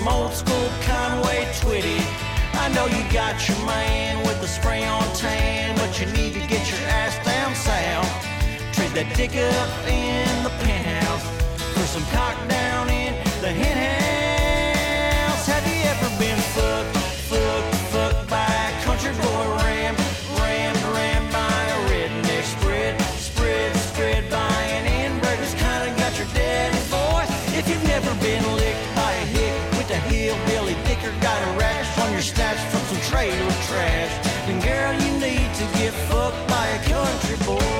some old school Conway Twitty? I know you got your man with the spray on tan, but you need to get your ass down south. Trade that dick up in the penthouse for some cock country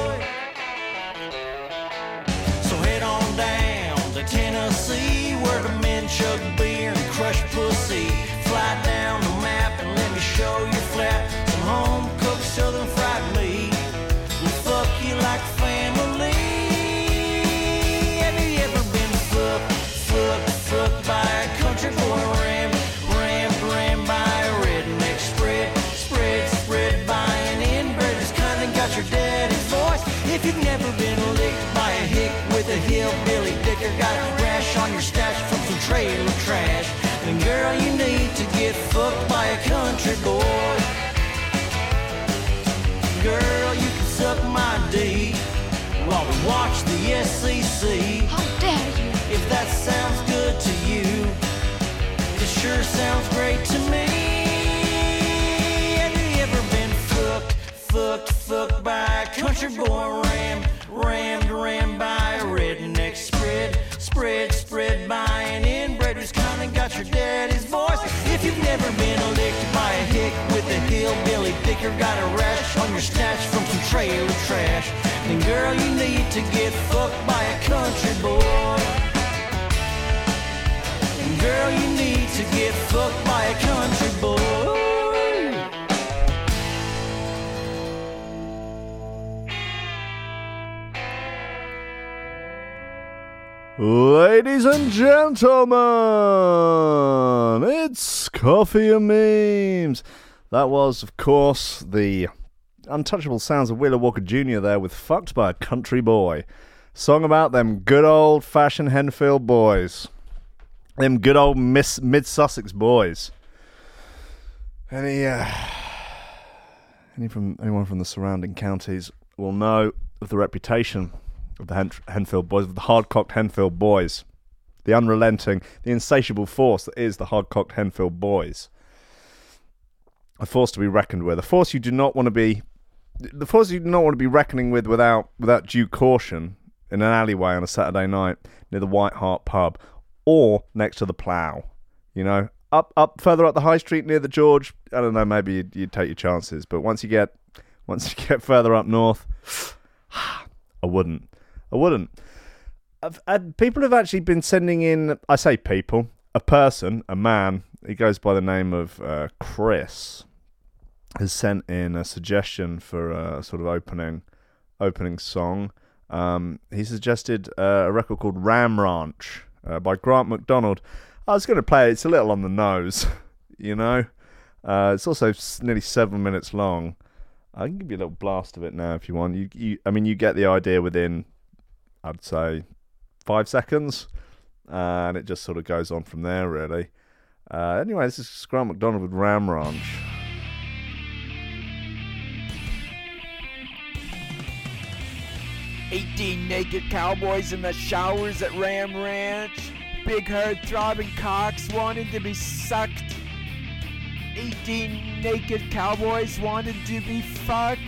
country boy rammed, rammed, rammed by a redneck spread, spread, spread by an inbred who's kinda got your daddy's voice? If you've never been licked by a hick with a hillbilly dick got a rash on your snatch from some trailer trash, then girl, you need to get fucked by a country boy. Girl, you need to get fucked by a country Ladies and gentlemen, it's Coffee and Memes. That was, of course, the untouchable sounds of Wheeler Walker Jr. there with Fucked by a Country Boy. Song about them good old fashioned Henfield boys. Them good old Miss Mid Sussex boys. Any, uh, any from anyone from the surrounding counties will know of the reputation of the Hen- Henfield boys, of the hard-cocked Henfield boys, the unrelenting, the insatiable force that is the hard-cocked Henfield boys. A force to be reckoned with, a force you do not want to be, the force you do not want to be reckoning with without without due caution in an alleyway on a Saturday night near the White Hart pub or next to the Plough. You know, up up further up the high street near the George. I don't know. Maybe you'd, you'd take your chances, but once you get once you get further up north, I wouldn't. I wouldn't. I've, I'd, people have actually been sending in. I say people, a person, a man. He goes by the name of uh, Chris. Has sent in a suggestion for a sort of opening, opening song. Um, he suggested uh, a record called Ram Ranch uh, by Grant Macdonald. I was going to play it. It's a little on the nose, you know. Uh, it's also nearly seven minutes long. I can give you a little blast of it now if you want. You, you, I mean, you get the idea within, I'd say, five seconds, and it just sort of goes on from there, really. Uh, anyway, this is Grant Macdonald with Ram Ranch. 18 naked cowboys in the showers at Ram Ranch. Big herd throbbing cocks wanting to be sucked. 18 naked cowboys wanted to be fucked.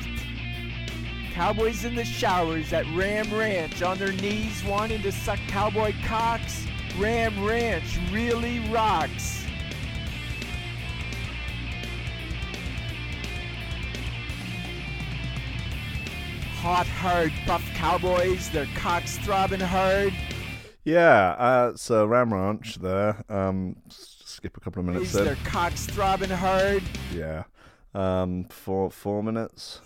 Cowboys in the showers at Ram Ranch on their knees wanting to suck cowboy cocks. Ram Ranch really rocks. Hot hard, buff cowboys, their cocks throbbing hard. Yeah, uh, so Ram Ranch there. Um, skip a couple of minutes their cocks throbbing hard. Yeah, um, four four minutes.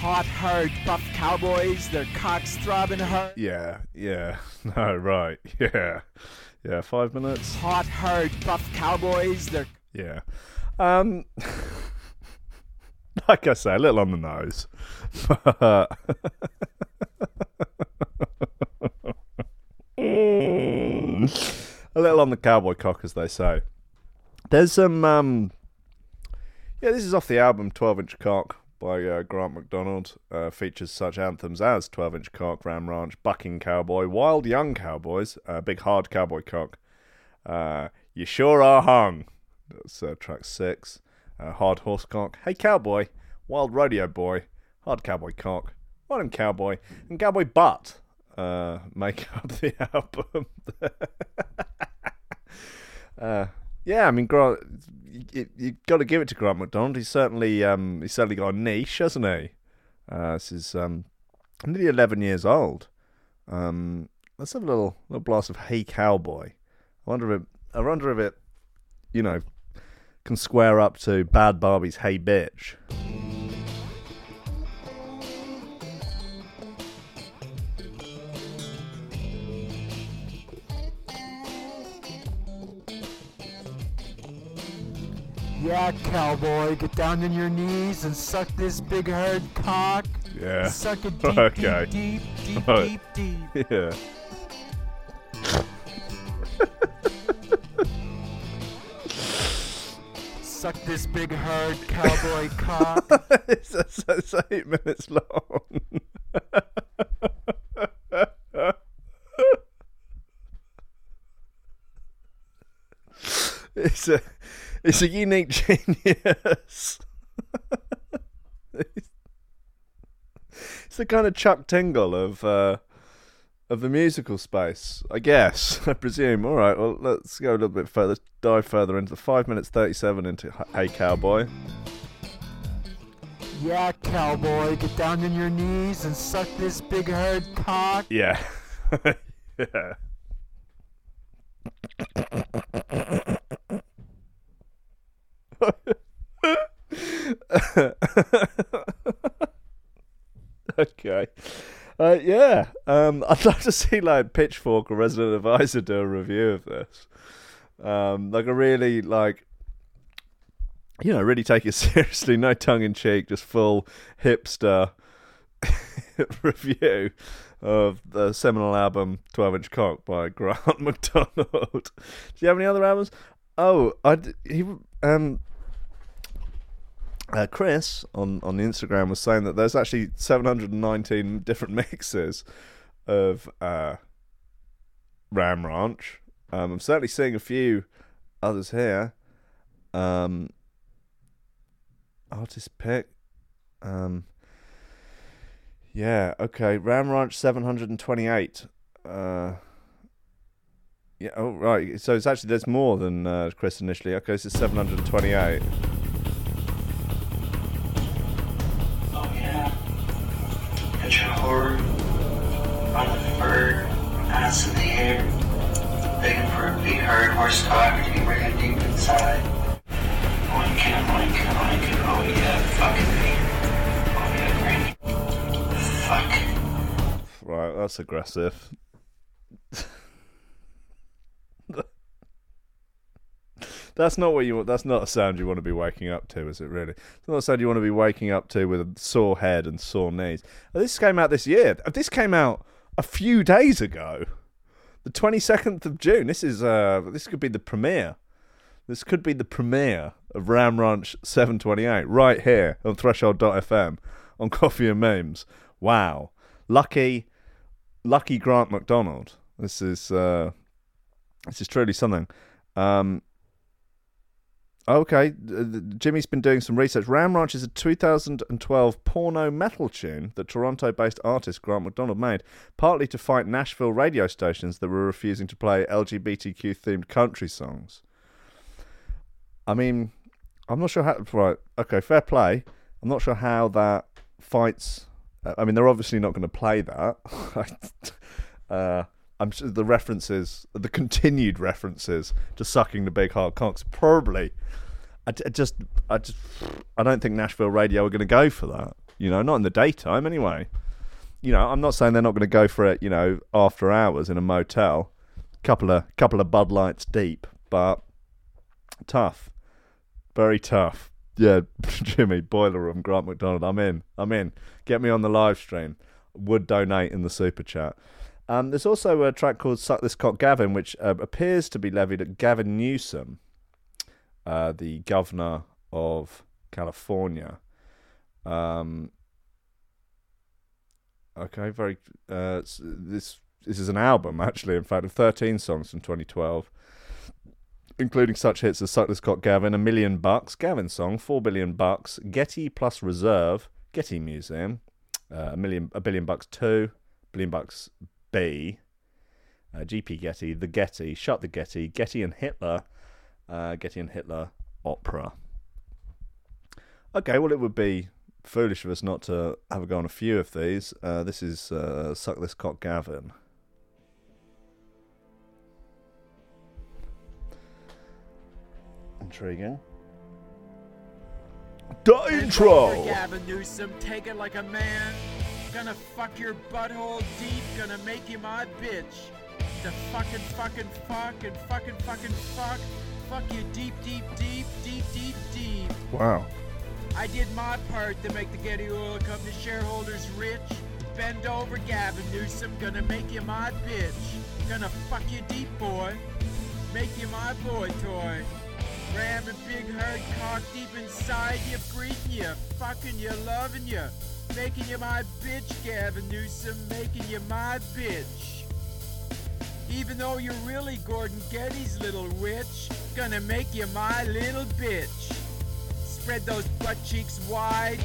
Hot hard, buff cowboys, their cocks throbbing hard. Yeah, yeah. No, right. Yeah, yeah. Five minutes. Hot hard, buff cowboys, their Yeah. Um, like I say, a little on the nose. a little on the cowboy cock, as they say. There's some, um, yeah, this is off the album 12 Inch Cock by uh, Grant Macdonald. Uh, features such anthems as 12 Inch Cock, Ram Ranch, Bucking Cowboy, Wild Young Cowboys, uh, Big Hard Cowboy Cock, uh, You Sure Are Hung. That's uh, track six. Uh, Hard Horse Cock, Hey Cowboy, Wild Rodeo Boy, Hard Cowboy Cock, Wild Cowboy, and Cowboy Butt make up the album. yeah, I mean, Grant, you, you got to give it to Grant Macdonald. He's certainly um, he's certainly got a niche, hasn't he? Uh, this is um, nearly eleven years old. Um, let's have a little little blast of Hey Cowboy. I wonder if it, I wonder if it, you know, can square up to Bhad Bhabie's Hey Bitch. Yeah, cowboy, get down on your knees and suck this big hard cock. Yeah. Suck it deep, Okay. deep, deep, deep, deep, deep. Yeah. Suck this big hard cowboy cock. it's, it's, it's eight minutes long. it's a it's a unique genius. it's the kind of Chuck Tingle of uh, of the musical space, I guess. I presume. All right. Well, let's go a little bit further. Dive further into the five minutes thirty-seven into Hey Cowboy. Yeah, cowboy, get down on your knees and suck this big hard cock. Yeah. yeah. okay. Uh, yeah. Um, I'd love to see like Pitchfork or Resident Advisor do a review of this. Um, like a really like you know, really take it seriously, no tongue in cheek, just full hipster review of the seminal album 12 Inch Cock by Grant Macdonald. Do you have any other albums? Oh, I he um uh, Chris on on Instagram was saying that there's actually 719 different mixes of uh Ram Ranch. Um, I'm certainly seeing a few others here. Um, artist pick. Um, yeah, okay. Ram Ranch 728. Uh, yeah, oh, right. So it's actually, there's more than uh, Chris initially. Okay, this is 728. The bird, in the air, begging for a cock to be ran deep inside. Oinkin, oinkin, oinkin, oh yeah, fucking me. Oh yeah. Fuck. Right, that's aggressive. That's not what you want. That's not a sound you want to be waking up to, is it? Really? It's not a sound you want to be waking up to with a sore head and sore knees. This came out this year. Uh, This came out a few days ago, the twenty second of June. This is uh, this could be the premiere. This could be the premiere of Ram Ranch 728 right here on Threshold.fm on Coffee and Memes. Wow. Lucky, lucky Grant Macdonald. This is uh, this is truly something. Um, okay, Jimmy's been doing some research. Ram Ranch is a 2012 porno metal tune that Toronto-based artist Grant Macdonald made, partly to fight Nashville radio stations that were refusing to play LGBTQ-themed country songs. I mean, I'm not sure how. Right, okay, fair play. I'm not sure how that fights. uh, I mean, they're obviously not going to play that. uh, I'm sure the references, the continued references to sucking the big hard cocks, probably. I just, I just, I don't think Nashville radio are going to go for that. You know, not in the daytime anyway. You know, I'm not saying they're not going to go for it. You know, after hours in a motel, couple of couple of Bud Lights deep, but tough. Very tough. Yeah, Jimmy, Boiler Room, Grant Macdonald. I'm in. I'm in. Get me on the live stream. Would donate in the super chat. Um, there's also a track called Suck This Cock Gavin, which uh, appears to be levied at Gavin Newsom, uh, the governor of California. Um, okay, very. Uh, this this is an album, actually, in fact, of 13 songs from 2012 including such hits as Suck This Cock Gavin, A Million Bucks, Gavin Song, Four Billion Bucks, Getty plus Reserve, Getty Museum, uh, a million, a billion bucks two, billion bucks B, uh, GP Getty, The Getty, Shut the Getty, Getty and Hitler, uh, Getty and Hitler opera. Okay, well, it would be foolish of us not to have a go on a few of these. Uh, this is uh, Suck This Cock Gavin. Intriguing. The intro! Gavin Newsom, take it like a man. Gonna fuck your butthole deep, gonna make you my bitch. To fucking fucking fuck and fucking fucking fuck. Fuck you deep, deep, deep, deep, deep, deep. Wow. I did my part to make the Getty Oil Company shareholders rich. Bend over, Gavin Newsom, gonna make you my bitch. Gonna fuck you deep, boy. Make you my boy toy. Ram a big hard cock deep inside you, breathing you, fucking you, loving you. Making you my bitch, Gavin Newsom, making you my bitch. Even though you're really Gordon Getty's little witch, gonna make you my little bitch. Spread those butt cheeks wide.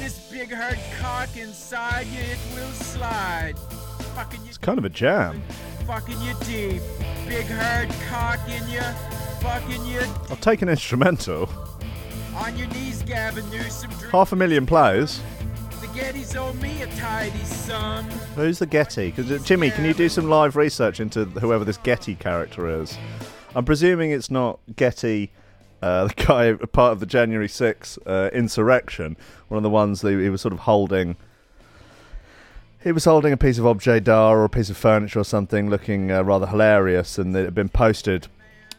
This big hard cock inside you, it will slide. Fucking you, It's kind of a jam. fucking you deep. Big hard cock in you, fucking you I'll take an instrumental. on your knees, Gavin Newsom. Half a million plays. Gettys owe me a tidy sum. Who's the Getty? 'Cause, uh, Jimmy, can you do some live research into whoever this Getty character is? I'm presuming it's not Getty, uh, the guy part of the January 6th uh, insurrection, one of the ones that he was sort of holding. He was holding a piece of objet d'art or a piece of furniture or something, looking uh, rather hilarious, and it had been posted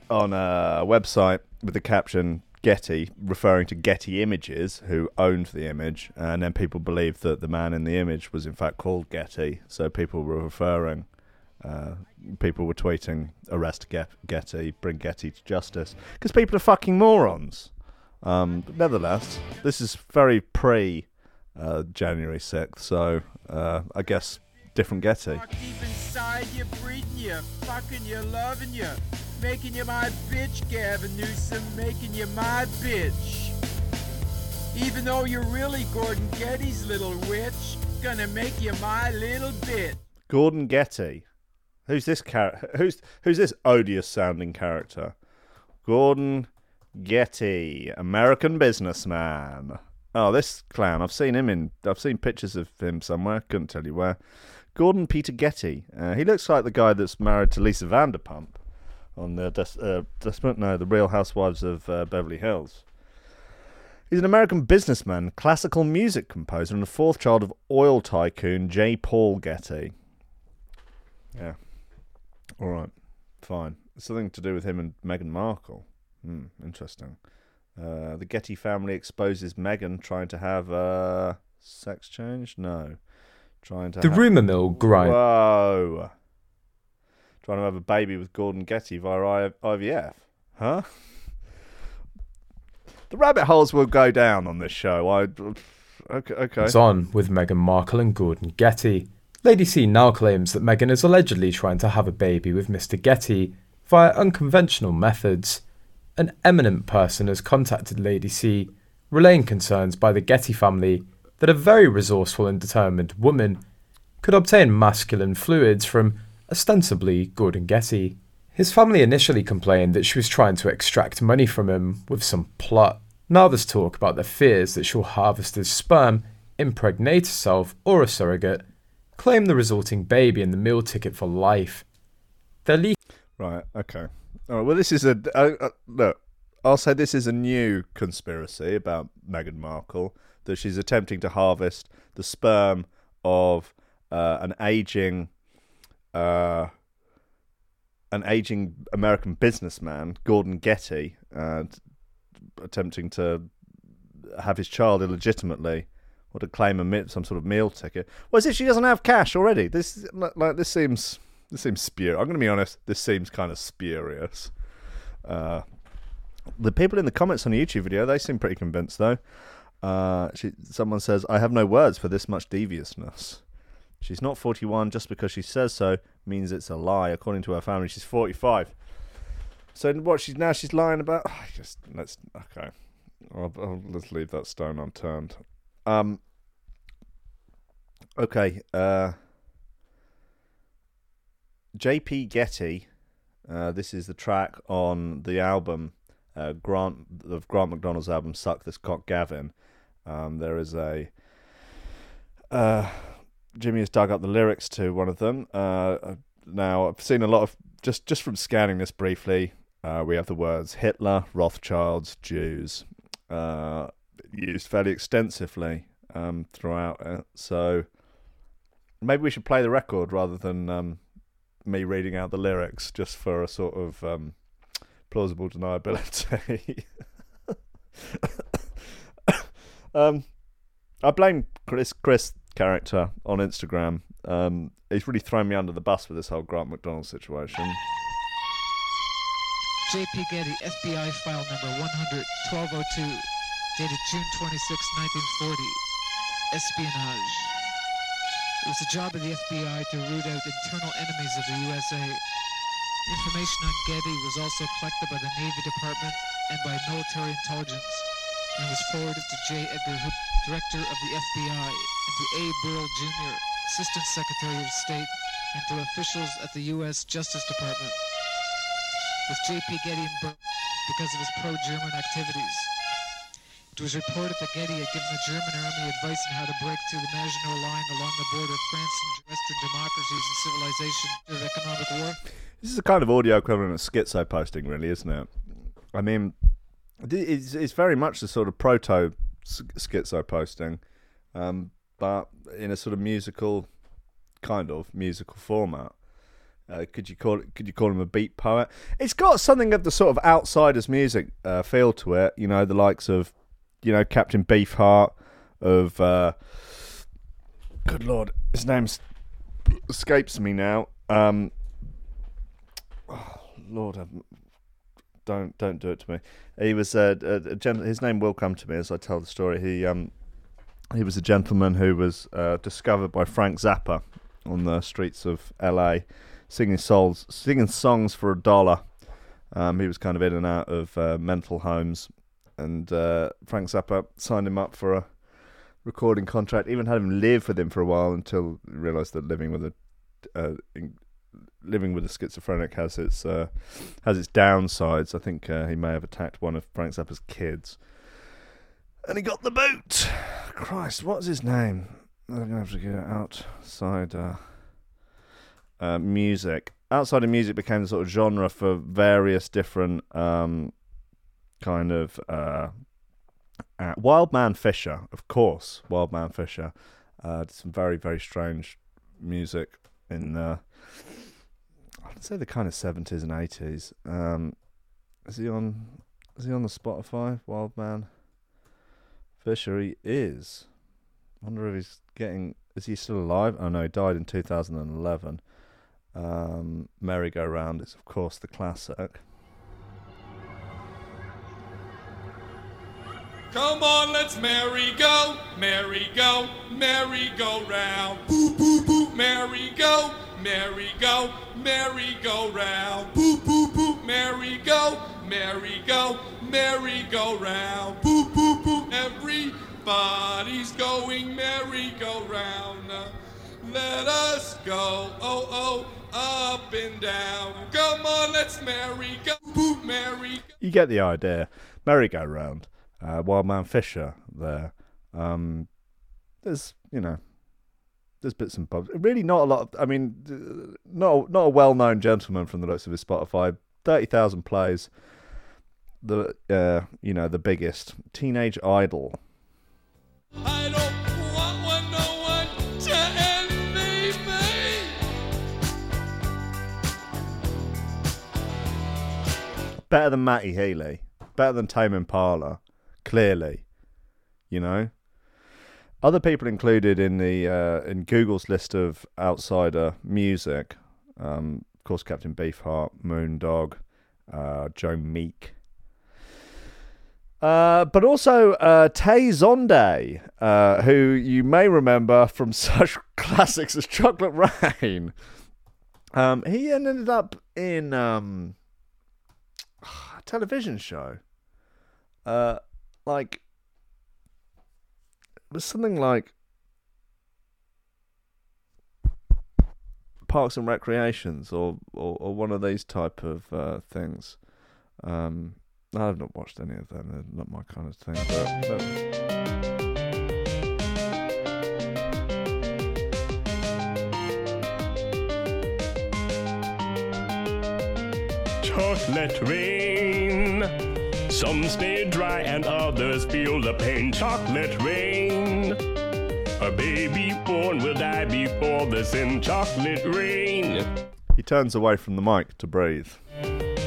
on a website with the caption Getty, referring to Getty Images, who owned the image, and then people believed that the man in the image was in fact called Getty, so people were referring. Uh, people were tweeting, "Arrest Get- Getty, bring Getty to justice," because people are fucking morons. Um, but nevertheless, this is very pre uh, January sixth, so uh, I guess different Getty. Making you my bitch, Gavin Newsom, making you my bitch. Even though you're really Gordon Getty's little witch, gonna make you my little bitch. Gordon Getty. Who's this character? Who's who's this odious sounding character? Gordon Getty, American businessman. Oh, this clown. I've seen him in. I've seen pictures of him somewhere. Couldn't tell you where. Gordon Peter Getty. Uh, he looks like the guy that's married to Lisa Vanderpump on the Des- uh, no, the Real Housewives of uh, Beverly Hills. He's an American businessman, classical music composer, and the fourth child of oil tycoon J. Paul Getty. Yeah. All right. Fine. Something to do with him and Meghan Markle. Hmm. Interesting. Uh, the Getty family exposes Meghan trying to have a sex change. No, trying to. The ha- rumour mill grind. Whoa. Trying to have a baby with Gordon Getty via IVF. Huh? The rabbit holes will go down on this show. I. Okay. Okay. It's on with Meghan Markle and Gordon Getty. Lady C now claims that Meghan is allegedly trying to have a baby with Mr. Getty via unconventional methods. An eminent person has contacted Lady C, relaying concerns by the Getty family that a very resourceful and determined woman could obtain masculine fluids from ostensibly Gordon Getty. His family initially complained that she was trying to extract money from him with some plot. Now there's talk about their fears that she'll harvest his sperm, impregnate herself or a surrogate, claim the resulting baby and the meal ticket for life. Right. Okay. All right. Well, this is a uh, uh, look. I'll say this is a new conspiracy about Meghan Markle that she's attempting to harvest the sperm of uh, an aging, uh, an aging American businessman, Gordon Getty, uh, attempting to have his child illegitimately or to claim a some sort of meal ticket. Well, as if she doesn't have cash already. This like like, this seems this seems spurious. I'm going to be honest. This seems kind of spurious. Uh, the people in the comments on the YouTube video they seem pretty convinced though. Uh, she, someone says, "I have no words for this much deviousness." She's not 41 just because she says so means it's a lie. According to her family, she's 45. So what? She's now she's lying about. just let's okay. I'll, I'll, let's leave that stone unturned. Um. Okay. Uh. J.P. Getty. Uh, this is the track on the album uh, Grant of Grant Macdonald's album "Suck This Cock, Gavin." Um, there is a. Uh, Jimmy has dug up the lyrics to one of them. Uh, now I've seen a lot of just just from scanning this briefly. Uh, we have the words Hitler, Rothschilds, Jews uh, used fairly extensively um, throughout it. So maybe we should play the record rather than um, me reading out the lyrics just for a sort of um, plausible deniability. um, I blame Chris Chris character on Instagram. Um, he's really thrown me under the bus with this whole Grant Macdonald situation. J.P. Getty, FBI file number 100-1202, dated June 26, 1940. Espionage. It was the job of the FBI to root out internal enemies of the USA. Information on Getty was also collected by the Navy Department and by military intelligence, and was forwarded to J. Edgar Hoover, Director of the FBI, and to A. Berle Jr., Assistant Secretary of State, and to officials at the U.S. Justice Department with J.P. Getty in because of his pro-German activities. It was reported that Getty had given the German army advice on how to break through the Maginot Line along the border of France and Western democracies and civilization of economic war. This is the kind of audio equivalent of schizo posting, really, isn't it? I mean, it's, it's very much the sort of proto schizo posting, um, but in a sort of musical, kind of musical format. Uh, could you call it? Could you call him a beat poet? It's got something of the sort of outsiders music uh, feel to it. You know, the likes of, you know, Captain Beefheart, of, uh, good lord, his name escapes me now. Um, oh, lord, don't don't do it to me. He was a, a, a his name will come to me as I tell the story. He um he was a gentleman who was uh, discovered by Frank Zappa on the streets of L.A. singing songs singing songs for a dollar. Um, he was kind of in and out of uh, mental homes, and uh, Frank Zappa signed him up for a recording contract. Even had him live with him for a while until he realised that living with a uh, living with a schizophrenic has its uh, has its downsides. I think uh, he may have attacked one of Frank Zappa's kids, and he got the boot. Christ, what's his name? I'm gonna have to it outside uh, uh, music. Outside of music became the sort of genre for various different um, kind of uh, uh, Wild Man Fischer, of course. Wild Man Fischer uh, did some very very strange music in uh, I'd say the kind of seventies and eighties. Um, is he on? Is he on the Spotify? Wild Man Fischer. He is. Wonder if he's getting. Is he still alive? Oh no, he died in two thousand and eleven. Um, Merry Go Round is of course the classic. Come on, let's merry go, merry go, merry go round. Boo boo boo, merry go, merry go, merry go round. Boo boo boo, merry go, merry go, merry go round. Boo boo boo, everybody's going merry go round. Let us go, oh oh, up and down. Come on, let's merry go, boo, merry. You get the idea. Merry Go Round. Uh, Wild Man Fischer there. Um, there's you know there's bits and bobs. Really, not a lot. Of, I mean, not not a well-known gentleman from the looks of his Spotify. Thirty thousand plays. The uh, you know the biggest Teenage Idol. I don't want one, no one to envy me. Better than Matty Healy. better than Tame Impala, clearly. You know, other people included in the uh, in Google's list of outsider music, um, of course, Captain Beefheart, Moondog, uh, Joe Meek. Uh, but also uh, Tay Zonday, uh, who you may remember from such classics as Chocolate Rain. Um, he ended up in um, a television show. Uh, like, was something like Parks and Recreations or, or, or one of these type of uh, things. Um, I've not watched any of them. They're not my kind of thing. But, but Chocolate rain. Some stay dry and others feel the pain. Chocolate rain. A baby born will die before the sin. Chocolate rain. he turns away from the mic to breathe.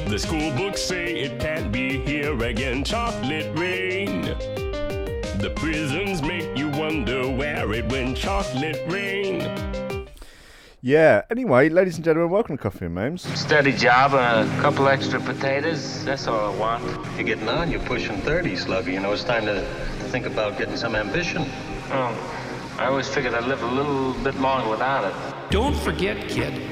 The school books say it can't be here again. Chocolate rain. The prisons make you wonder where it went. Chocolate rain. Yeah. Anyway, ladies and gentlemen, welcome to Coffee and Memes. Steady job and a couple extra potatoes. That's all I want. You're getting on, you're pushing 30, Slugger. You know, it's time to think about getting some ambition. Oh, I always figured I'd live a little bit longer without it. Don't forget, kid,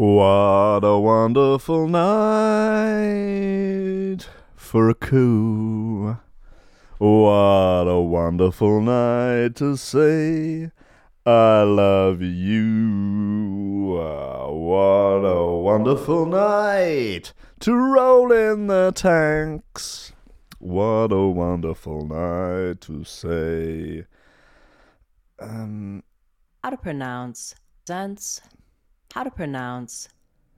What a wonderful night for a coup. What a wonderful night to say I love you. What a wonderful night to roll in the tanks. What a wonderful night to say. Um, How to pronounce sense. How to pronounce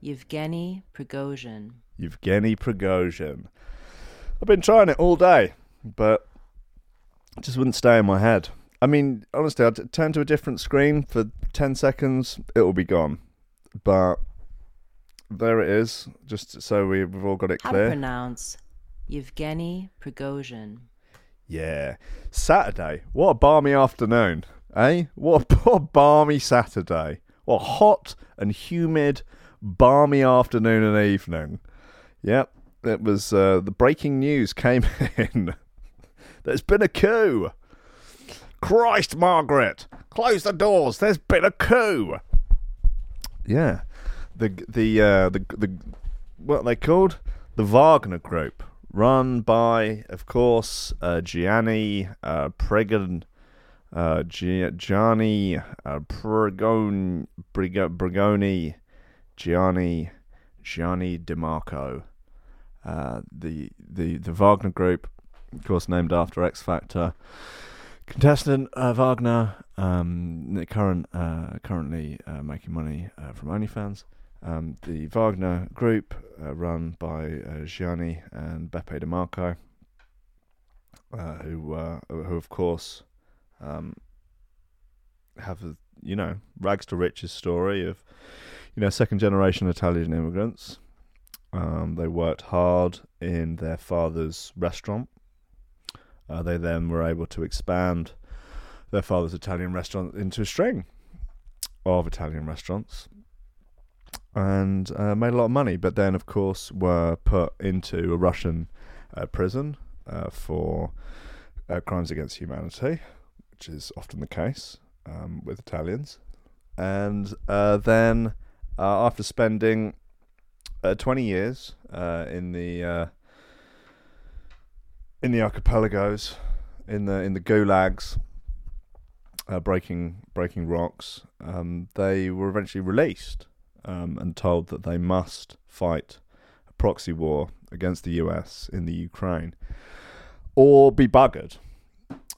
Yevgeny Prigozhin. Yevgeny Prigozhin. I've been trying it all day, but it just wouldn't stay in my head. I mean, honestly, I'd turn to a different screen for 10 seconds, it will be gone. But there it is, just so we- we've all got it clear. How to pronounce Yevgeny Prigozhin. Yeah. Saturday. What a balmy afternoon, eh? What a, what a balmy Saturday. What a hot and humid, balmy afternoon and evening. Yep. It was uh, the breaking news came in. There's been a coup. Christ, Margaret, close the doors. There's been a coup. Yeah, the the uh, the the what they called? The Wagner Group, run by, of course, uh, Gianni uh, Pregon, uh, Gianni uh, Brigoni, Gianni Gianni DeMarco. Uh, the the the Wagner Group, of course, named after X Factor contestant uh, Wagner, um, current uh, currently uh, making money from OnlyFans. Um, the Wagner Group, run by Gianni and Beppe DeMarco, uh, who who of course um, have a you know rags to riches story of you know second generation Italian immigrants. Um, they worked hard in their father's restaurant. Uh, they then were able to expand their father's Italian restaurant into a string of Italian restaurants and uh, made a lot of money. But then, of course, were put into a Russian uh, prison uh, for uh, crimes against humanity, which is often the case um, with Italians. And uh, then, uh, after spending uh, 20 years uh, in the uh, in the archipelagos, in the in the gulags, breaking breaking rocks, um, they were eventually released um, and told that they must fight a proxy war against the US in the Ukraine, or be buggered.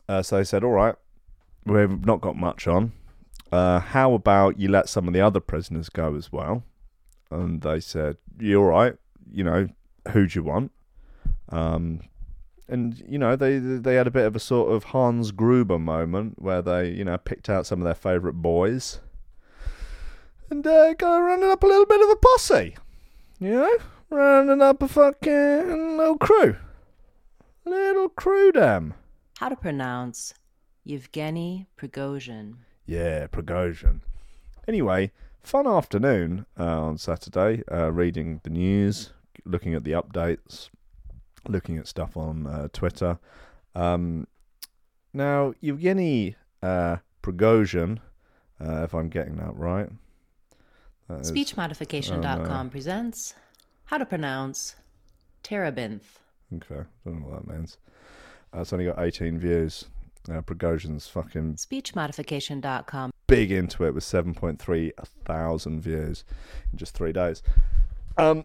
uh, so they said, "All right, we've not got much on. Uh, how about you let some of the other prisoners go as well?" And they said, You're all right? You know, who do you want?" Um, and you know they they had a bit of a sort of Hans Gruber moment where they you know picked out some of their favourite boys and uh, go rounding up a little bit of a posse, you know, rounding up a fucking little crew, little crew, damn. How to pronounce Yevgeny Prigozhin. Yeah, Prigozhin. Anyway, fun afternoon uh, on Saturday, uh, reading the news, looking at the updates, looking at stuff on uh, Twitter. Um, now, Yevgeny uh, Prigozhin, uh, if I'm getting that right. that Speechmodification.com oh, presents How to pronounce Terebinth. Okay, I don't know what that means. Uh, it's only got 18 views. Uh, Prigozhin's fucking Speechmodification.com. big into it with 7.3 thousand views in just three days. Um.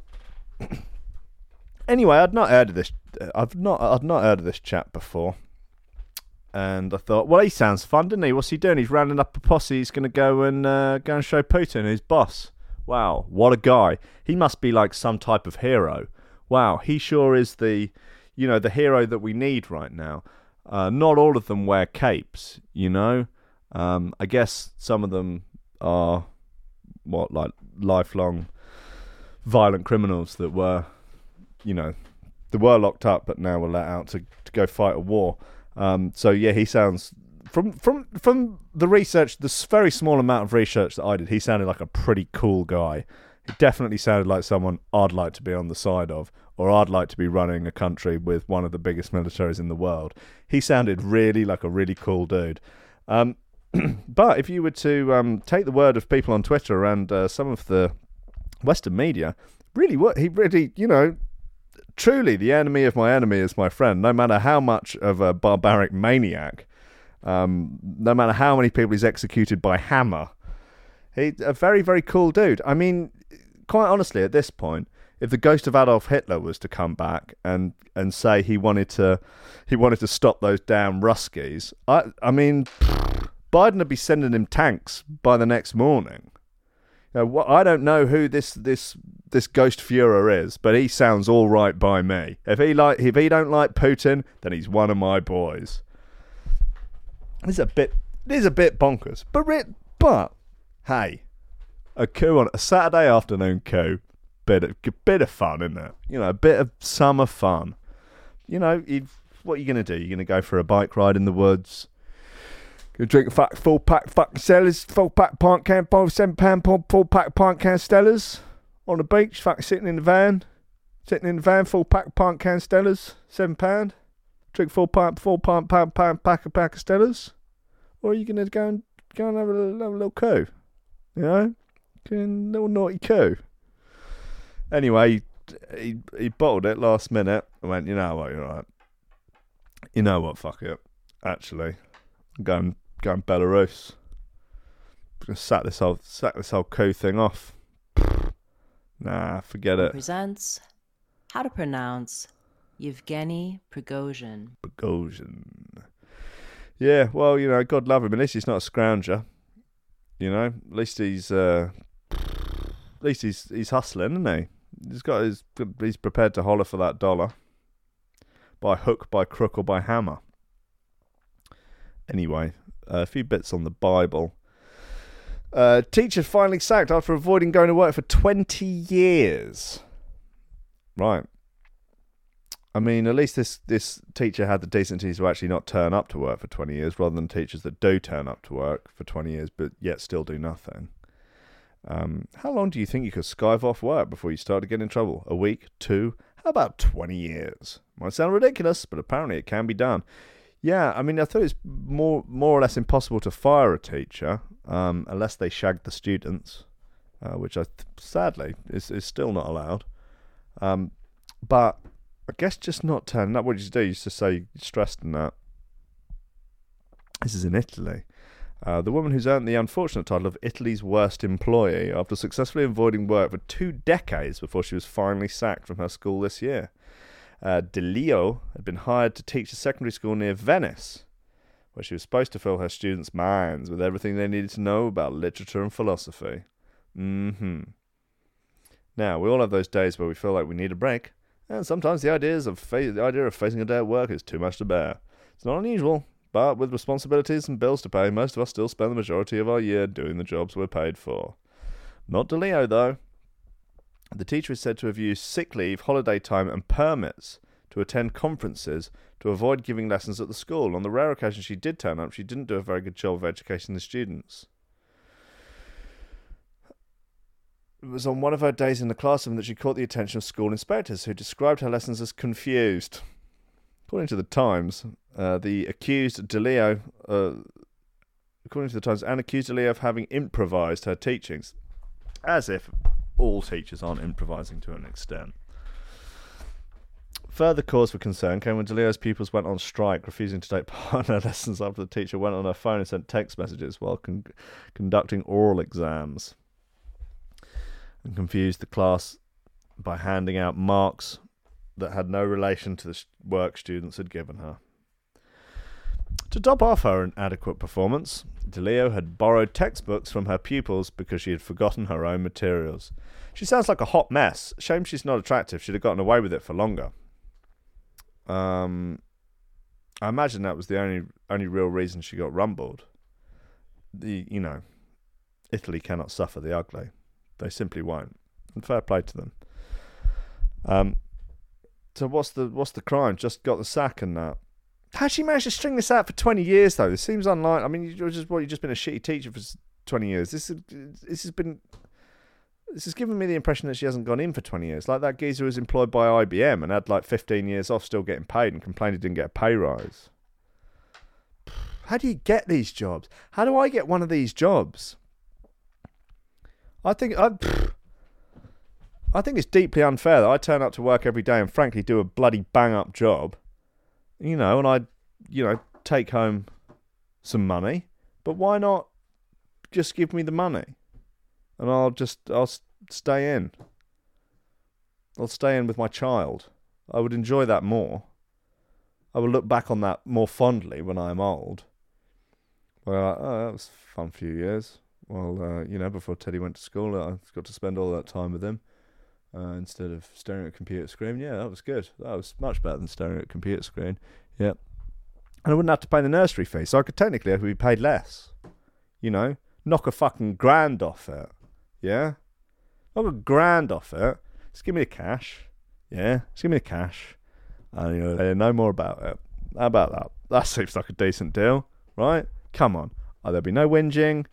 anyway, I'd not heard of this. I've not. I'd not heard of this chap before, and I thought, well, he sounds fun, doesn't he? What's he doing? He's rounding up a posse. He's going to go and uh, go and show Putin his boss. Wow, what a guy! He must be like some type of hero. Wow, he sure is the, you know, the hero that we need right now. Uh, not all of them wear capes, you know. Um, I guess some of them are what like lifelong violent criminals that were, you know, they were locked up but now were let out to, to go fight a war. Um, so yeah, he sounds from from from the research, this very small amount of research that I did, he sounded like a pretty cool guy. He definitely sounded like someone I'd like to be on the side of, or I'd like to be running a country with one of the biggest militaries in the world. He sounded really like a really cool dude. Um, but if you were to um, take the word of people on Twitter and uh, some of the Western media, really, what he really, you know, truly the enemy of my enemy is my friend. No matter how much of a barbaric maniac, um, no matter how many people he's executed by hammer, he's a very, very cool dude. I mean, quite honestly, at this point, if the ghost of Adolf Hitler was to come back and, and say he wanted to he wanted to stop those damn Ruskies, I I mean, Biden would be sending him tanks by the next morning. I don't know who this this this ghost Führer is, but he sounds all right by me. If he like if he don't like Putin, then he's one of my boys. This is a bit this is a bit bonkers, but but hey, a coup on a Saturday afternoon coup, bit of bit of fun, isn't it? You know, a bit of summer fun. You know, you what are you gonna do? You're gonna go for a bike ride in the woods. Gonna drink a fuck, full pack fucking Stellas, full pack pint can, five seven pound full, full pack pint can Stellas on the beach, fucking sitting in the van, sitting in the van, full pack pint can Stellas, seven pound. Drink full pint, full pint, pound, pound, pack a pack of Stellas, or are you gonna go and go and have a little, have a little coup? You know, little naughty coup. Anyway, he he bottled it last minute. I went, you know what, you're right. You know what, fuck it. Actually, I'm going going Belarus. Just sack this whole sack this whole coup thing off. Nah, forget it. Presents How to pronounce Yevgeny Prigozhin. Prigozhin. Yeah, well, you know, God love him. At least he's not a scrounger. You know, at least he's uh, at least he's he's hustling, isn't he? He's got his he's prepared to holler for that dollar. By hook, by crook, or by hammer. Anyway, a few bits on the Bible. Uh, teacher finally sacked after avoiding going to work for 20 years. Right. I mean, at least this, this teacher had the decency to actually not turn up to work for 20 years rather than teachers that do turn up to work for 20 years but yet still do nothing. Um, how long do you think you could skive off work before you start to get in trouble? A week? Two? How about 20 years? Might sound ridiculous, but apparently it can be done. Yeah, I mean, I thought it's more more or less impossible to fire a teacher um, unless they shag the students, uh, which I th- sadly is is still not allowed. Um, but I guess just not turning up. What you do? You just say you're stressed and that. This is in Italy. Uh, the woman who's earned the unfortunate title of Italy's worst employee after successfully avoiding work for two decades before she was finally sacked from her school this year. Uh, De Leo had been hired to teach a secondary school near Venice. where she was supposed to fill her students' minds with everything they needed to know about literature and philosophy. hmm. Now, we all have those days where we feel like we need a break, and sometimes the ideas of fa- the idea of facing a day at work is too much to bear. It's not unusual, but with responsibilities and bills to pay, most of us still spend the majority of our year doing the jobs we're paid for. Not to De Lio, though. The teacher is said to have used sick leave, holiday time, and permits to attend conferences to avoid giving lessons at the school. On the rare occasion she did turn up, she didn't do a very good job of educating the students. It was on one of her days in the classroom that she caught the attention of school inspectors, who described her lessons as confused. According to the Times, uh, the accused De Lio, uh, according to the Times, Anne accused De Lio of having improvised her teachings, as if all teachers aren't improvising to an extent. Further cause for concern came when De Lio's pupils went on strike, refusing to take part in her lessons after the teacher went on her phone and sent text messages while con- conducting oral exams and confused the class by handing out marks that had no relation to the work students had given her. To top off her inadequate performance, De Lio had borrowed textbooks from her pupils because she had forgotten her own materials. She sounds like a hot mess. Shame she's not attractive. She'd have gotten away with it for longer. Um, I imagine that was the only only real reason she got rumbled. The you know, Italy cannot suffer the ugly. They simply won't. And fair play to them. Um, so what's the what's the crime? Just got the sack and that. How'd she manage to string this out for twenty years though? This seems unlikely. I mean, you're just what you've just been a shitty teacher for twenty years. This is this has been this has given me the impression that she hasn't gone in for twenty years. Like that geezer was employed by IBM and had like fifteen years off, still getting paid, and complained he didn't get a pay rise. How do you get these jobs? How do I get one of these jobs? I think I, I think it's deeply unfair that I turn up to work every day and frankly do a bloody bang up job, you know, and I, you know, take home some money. But why not just give me the money, and I'll just I'll stay in. I'll stay in with my child. I would enjoy that more. I will look back on that more fondly when I am old. Well, oh, that was fun few years. Well, uh, you know, before Teddy went to school, I got to spend all that time with him uh, instead of staring at a computer screen. Yeah, that was good. That was much better than staring at a computer screen. Yeah. And I wouldn't have to pay the nursery fee, so I could technically I could be paid less. You know, knock a fucking grand off it. Yeah, knock a grand off it. Just give me the cash. Yeah, just give me the cash, and you know, no more about it. How about that? That seems like a decent deal, right? Come on. Oh, there'll be no whinging,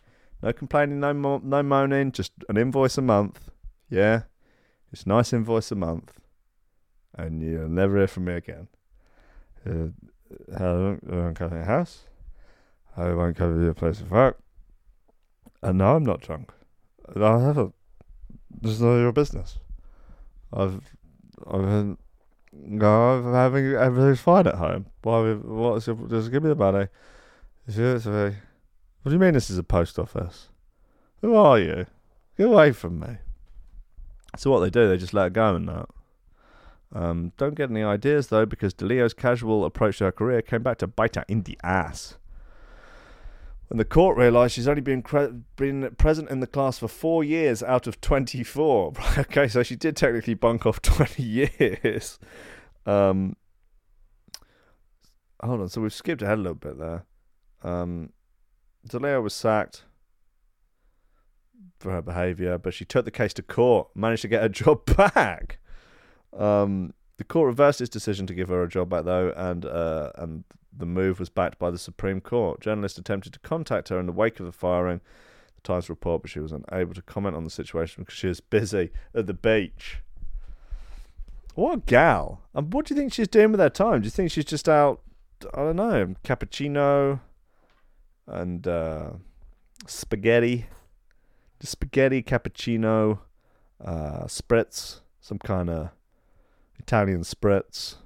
no complaining, no mo- no moaning. Just an invoice a month. Yeah, it's nice invoice a month, and you'll never hear from me again. Uh, I won't, I won't cover your house. I won't cover your place of work. And no, I'm not drunk. I haven't. This is none of your business. I've, I've been, no, I'm having everything's fine at home. Why? What's your? Just give me the money. It's? What do you mean this is a post office? Who are you? Get away from me. So what they do, they just let it go and that. Um, don't get any ideas though, because De Lio's casual approach to her career came back to bite her in the ass. When the court realised she's only been cre- been present in the class for four years out of twenty four. okay, so she did technically bunk off twenty years. Um, hold on, so we've skipped ahead a little bit there. Um, De Lio was sacked for her behaviour, but she took the case to court, managed to get her job back. Um, the court reversed its decision to give her a job back, though, and uh, and the move was backed by the Supreme Court. Journalists attempted to contact her in the wake of the firing. The Times report, but she was unable to comment on the situation because she was busy at the beach. What a gal! And what do you think she's doing with her time? Do you think she's just out? I don't know, cappuccino and uh, spaghetti, just spaghetti, cappuccino, uh, spritz, some kind of Italian spritz.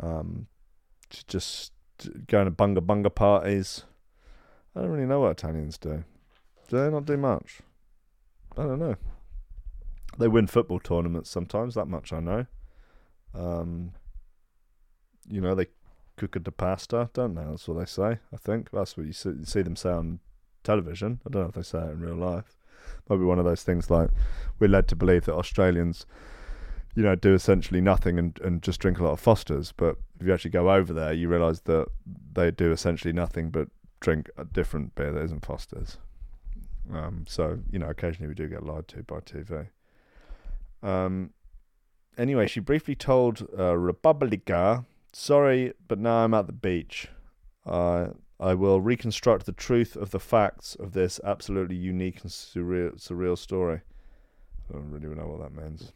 Um, just going to bunga bunga parties. I don't really know what Italians do. Do they not do much? I don't know. They win football tournaments sometimes. That much I know. Um, you know they cucca de pasta. Don't know. That's what they say. I think that's what you see, you see them say on television. I don't know if they say it in real life. Might be one of those things like we're led to believe that Australians, you know, do essentially nothing and, and just drink a lot of Fosters. But if you actually go over there, you realise that they do essentially nothing but drink a different beer that isn't Foster's. Um, so you know, occasionally we do get lied to by TV. Um, anyway, she briefly told uh, Repubblica, "Sorry, but now I'm at the beach. Uh, I will reconstruct the truth of the facts of this absolutely unique and surreal, surreal story." I don't really know what that means.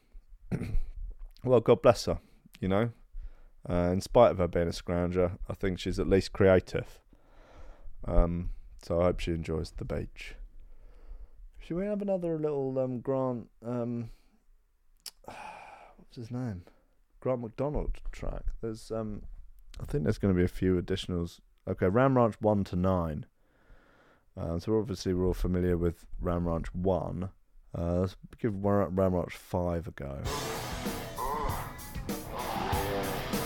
well, God bless her. You know, uh, in spite of her being a scrounger, I think she's at least creative. Um, so I hope she enjoys the beach. Should we have another little um, Grant? Um, what's his name? Grant Macdonald track. There's um, I think there's going to be a few additionals. Okay, Ram Ranch one to nine. Uh, so obviously we're all familiar with Ram Ranch one. Uh, let's give Ram Ram Ranch five a go.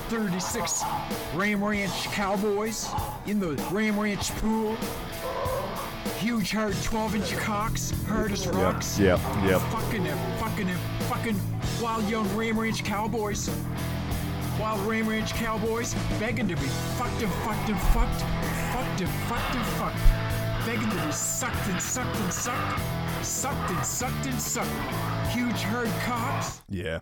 36 Ram Ranch Cowboys in the Ram Ranch pool. Huge hard 12 inch cocks, hard as Yeah, rocks. yeah, yeah. Fucking them, fucking them, fucking wild young Ram Ranch Cowboys. Wild Ram Ranch Cowboys begging to be fucked and fucked and fucked. Fucked and fucked and fucked. Begging to be sucked and sucked and sucked. Sucked and sucked and sucked. Huge herd cocks. Yeah,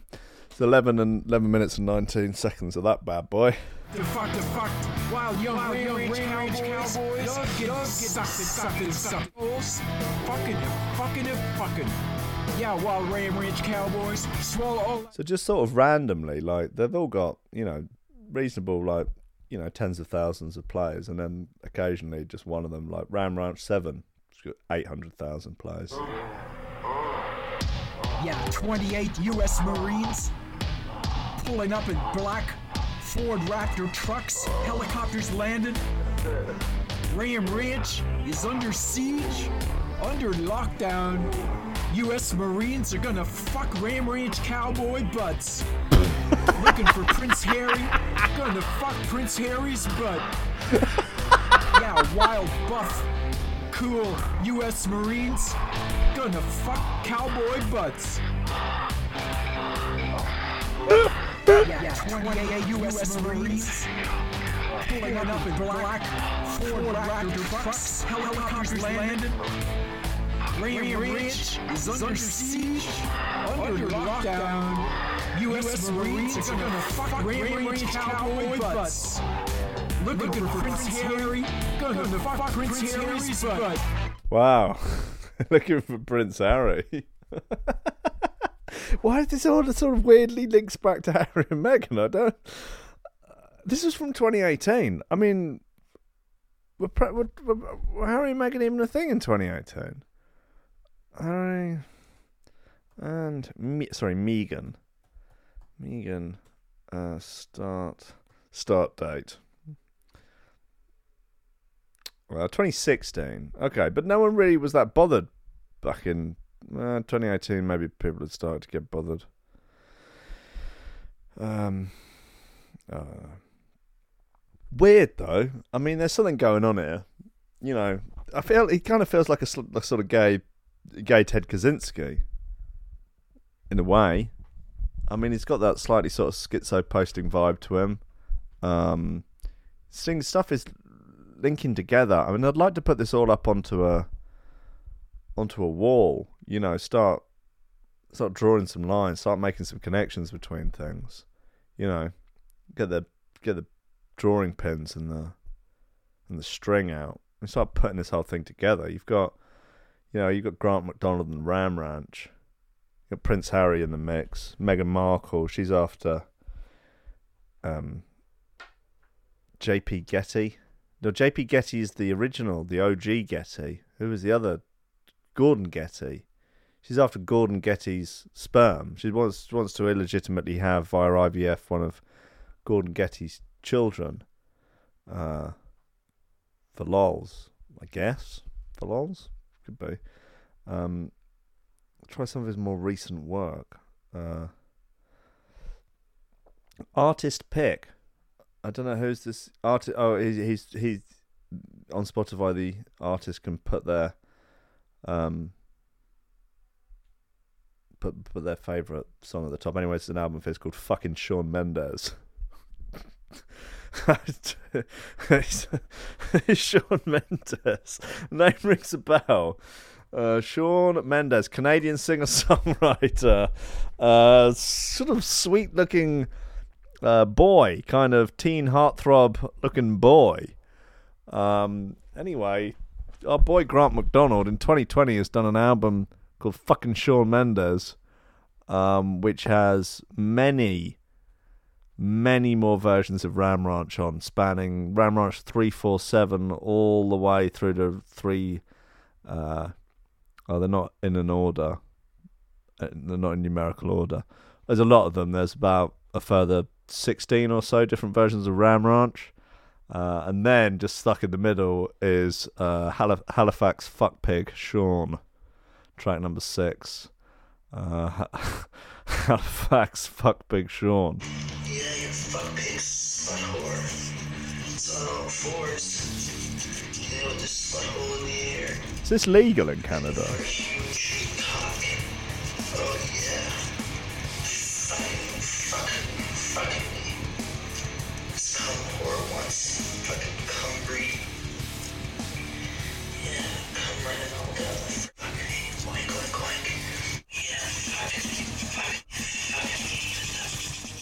it's eleven and eleven minutes and nineteen seconds of that bad boy. The fuck, the fuck, wild young Ram Ranch Cowboys, love get sucked and sucked and sucked. Bulls, Fucking it, fucking it, fucking. Yeah, Ram Ranch Cowboys, swallow all. So just sort of randomly, like they've all got you know reasonable like you know tens of thousands of players, and then occasionally just one of them like Ram Ranch Seven, it's got eight hundred thousand players. Yeah, 28 U.S. Marines pulling up in black Ford Raptor trucks, helicopters landed. Ram Ranch is under siege, under lockdown. U.S. Marines are gonna fuck Ram Ranch cowboy butts. Looking for Prince Harry, gonna fuck Prince Harry's butt. Yeah, wild buff, cool U.S. Marines, gonna fuck cowboy butts. Yeah, 28 U.S. Marines pulling up in black Ford Raptor trucks, helicopters landing. Ram Ranch is under siege, under lockdown. U.S. Marines are gonna fuck Ram Ranch cowboy butts. Looking for Prince Harry, gonna fuck Prince Harry's butt. Wow, looking for Prince Harry. Why is this all sort of weirdly links back to Harry and Meghan? I don't. This was from 2018. I mean, were, were, were Harry and Meghan even a thing in 2018? Harry and Me- sorry, Megan. Megan, uh, start start date. Well, 2016. Okay, but no one really was that bothered back in uh, 2018. Maybe people had started to get bothered. Um, uh, weird though. I mean, there's something going on here. You know, I feel it kind of feels like a, sl- a sort of gay, gay Ted Kaczynski. In a way, I mean, he's got that slightly sort of schizo posting vibe to him. Um, seeing stuff is linking together. I mean, I'd like to put this all up onto a onto a wall. You know, start start drawing some lines, start making some connections between things. You know, get the get the drawing pins and the and the string out and start putting this whole thing together. You've got, you know, you've got Grant Macdonald and Ram Ranch. You've got Prince Harry in the mix. Meghan Markle, she's after um, JP Getty. No, JP Getty is the original, the OG Getty. Who was the other? Gordon Getty. She's after Gordon Getty's sperm. She wants wants to illegitimately have via IVF one of Gordon Getty's children. Uh, for lols, I guess. For lols, could be. Um, try some of his more recent work. Uh, artist pick. I don't know who's this artist. Oh, he's he's he's on Spotify. The artist can put their um put put their favorite song at the top. Anyway, it's an album. It's called fucking Shawn Mendes. Shawn Mendes. Name rings a bell. Uh, Shawn Mendes, Canadian singer songwriter, uh, sort of sweet looking uh, boy, kind of teen heartthrob looking boy. Um, anyway, our boy Grant Macdonald in 2020 has done an album called Fucking Shawn Mendes, um, which has many, many more versions of Ram Ranch on, spanning Ram Ranch 347 all the way through to 3. Uh, oh, they're not in an order. Uh, They're not in numerical order. There's a lot of them. There's about a further 16 or so different versions of Ram Ranch. Uh, and then just stuck in the middle is uh, Halif- Halifax Fuck Pig Sean, track number six. Uh, Ha- Halifax Fuck Big Sean. Yeah, you fuck pig, slut whore. It's on all fours. Yeah, with the slut hole in the air. Is this legal in Canada?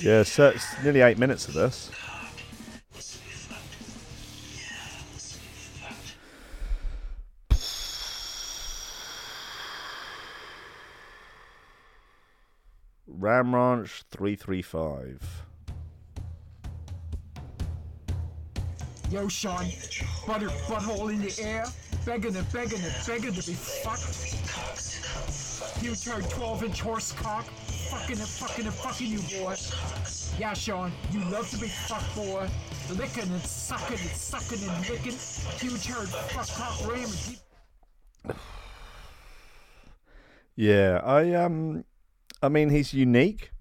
Yeah, so it's nearly eight minutes of this. Ram Ranch 335. Yo, Sean, butter butthole in the air, begging and begging and begging to be fucked. You turn 12 inch horse cock, fucking and fucking and fucking you, boy. Yeah, Sean, you love to be fucked, boy. Licking and sucking and sucking and licking. Huge herd fuck. Yeah, I um, I mean he's unique,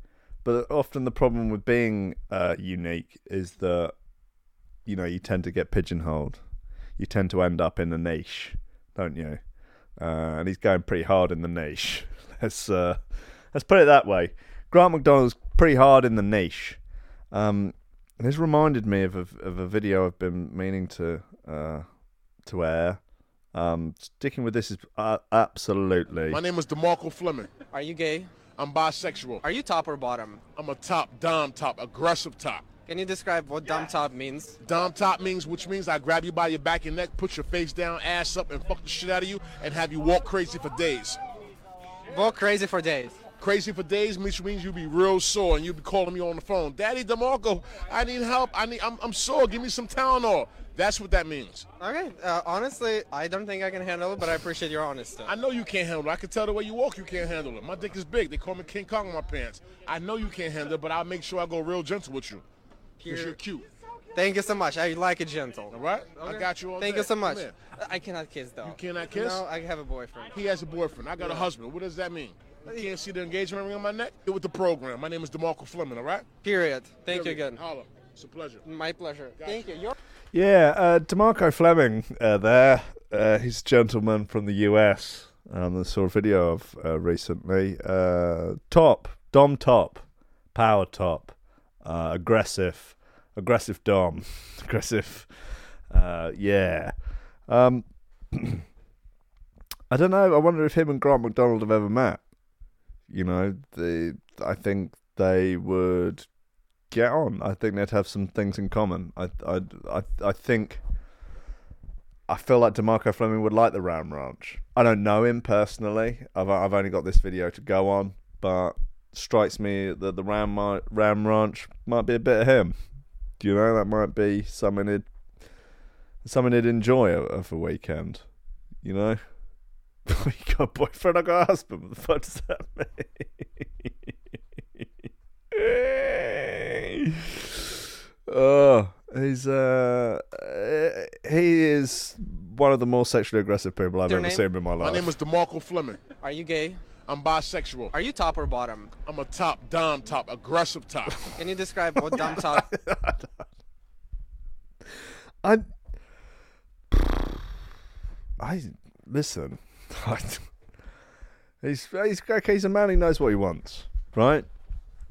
but often the problem with being uh, unique is that you know you tend to get pigeonholed. You tend to end up in a niche, don't you? Uh, and he's going pretty hard in the niche. let's uh, let's put it that way. Grant Macdonald's pretty hard in the niche. Um, and this reminded me of a, of a video I've been meaning to uh, to air. Um, sticking with this is uh, absolutely. My name is DeMarco Fleming. Are you gay? I'm bisexual. Are you top or bottom? I'm a top, dom top, aggressive top. Can you describe what dumb top means? Dom top means, which means I grab you by your back and neck, put your face down, ass up, and fuck the shit out of you, and have you walk crazy for days. Walk crazy for days. Crazy for days, which means you'll be real sore and you'll be calling me on the phone. Daddy DeMarco, I need help. I need. I'm, I'm sore. Give me some Tylenol. That's what that means. Okay, uh, honestly, I don't think I can handle it, but I appreciate your honesty. I know you can't handle it. I can tell the way you walk, you can't handle it. My dick is big. They call me King Kong in my pants. I know you can't handle it, but I'll make sure I go real gentle with you. Because you're cute. Thank you so much. I like it gentle. All right? I got you all Thank day. you so much. I cannot kiss though. You cannot kiss? No, I have a boyfriend. He has a boyfriend. I got a husband. What does that mean? You can't see the engagement ring on my neck? Get with the program. My name is DeMarco Fleming, all right? Period. Thank you again. Holla. It's a pleasure. My pleasure. Thank you. You're- Yeah, uh, Demarco Fleming uh, there. Uh, he's a gentleman from the US. Um, I saw a video of uh, recently. Uh, top, Dom top, power top, uh, aggressive, aggressive Dom, aggressive. Uh, yeah. Um, I don't know. I wonder if him and Grant Macdonald have ever met. You know, the I think they would get on. I think they'd have some things in common. I I I, I think I feel like Demarco Fleming would like the Ram Ranch. I don't know him personally. I've I've only got this video to go on, but strikes me that the Ram Ram Ranch might be a bit of him. Do you know that might be something he'd something he'd enjoy of a weekend? You know. you got a boyfriend, I got a husband. What the fuck does that mean? oh, he's uh, uh, he is one of the most sexually aggressive people I've Your ever name? seen in my life. My name is DeMarco Fleming. Are you gay? I'm bisexual. Are you top or bottom? I'm a top, dom top, aggressive top. Can you describe what dom top? I, I listen. He's he's okay. He's a man. who knows what he wants, right?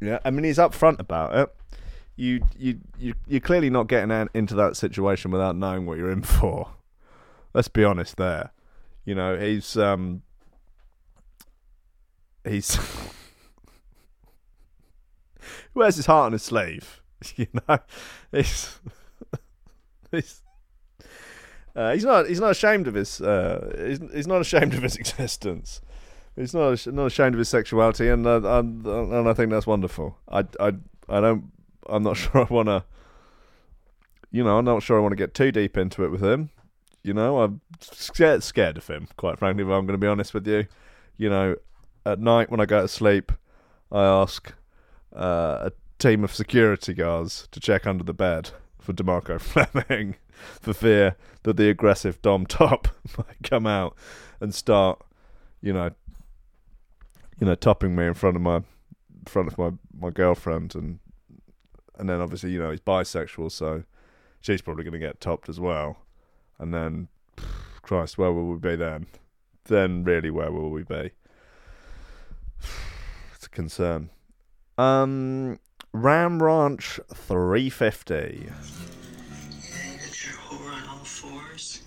Yeah. I mean, he's upfront about it. You you you you're clearly not getting an- into that situation without knowing what you're in for. Let's be honest. There, you know, he's um, he's he wears his heart on his sleeve. You know, he's he's uh, he's not he's not ashamed of his uh, he's, he's not ashamed of his existence. He's not not ashamed of his sexuality, and uh, and, and I think that's wonderful. I, I I don't I'm not sure I want to. You know, I'm not sure I want to get too deep into it with him. You know, I'm scared scared of him. Quite frankly, if I'm going to be honest with you. You know, at night when I go to sleep, I ask uh, a team of security guards to check under the bed for Demarco Fleming for fear that the aggressive Dom Top might come out and start, you know, you know, topping me in front of my front of my, my girlfriend and and then obviously, you know, he's bisexual, so she's probably gonna get topped as well. And then Christ, where will we be then? Then really where will we be? It's a concern. Um Ram Ranch 350. Get your whore on all fours,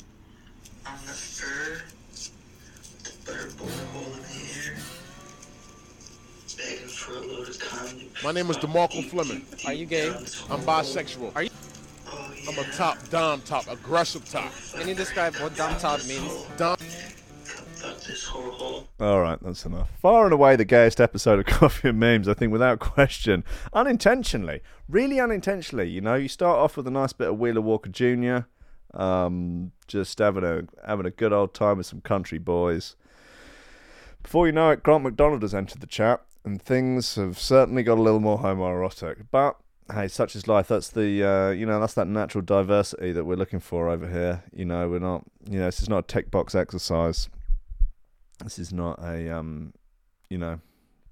on the fur, with the butter borehole in the air, begging for a load of condom. My name is DeMarco Fleming. Are you gay? I'm bisexual. Are you? Oh, I'm a top, dom top, aggressive top. Can you describe what dom top means? Dom. This whore hole. All right, that's enough. Far and away the gayest episode of Coffee and Memes, I think, without question. Unintentionally, really unintentionally. You know, you start off with a nice bit of Wheeler Walker Jr., um, just having a having a good old time with some country boys. Before you know it, Grant Macdonald has entered the chat, and things have certainly got a little more homoerotic. But hey, such is life. That's the uh, you know that's that natural diversity that we're looking for over here. You know, we're not you know this is not a tick box exercise. This is not a um, you know,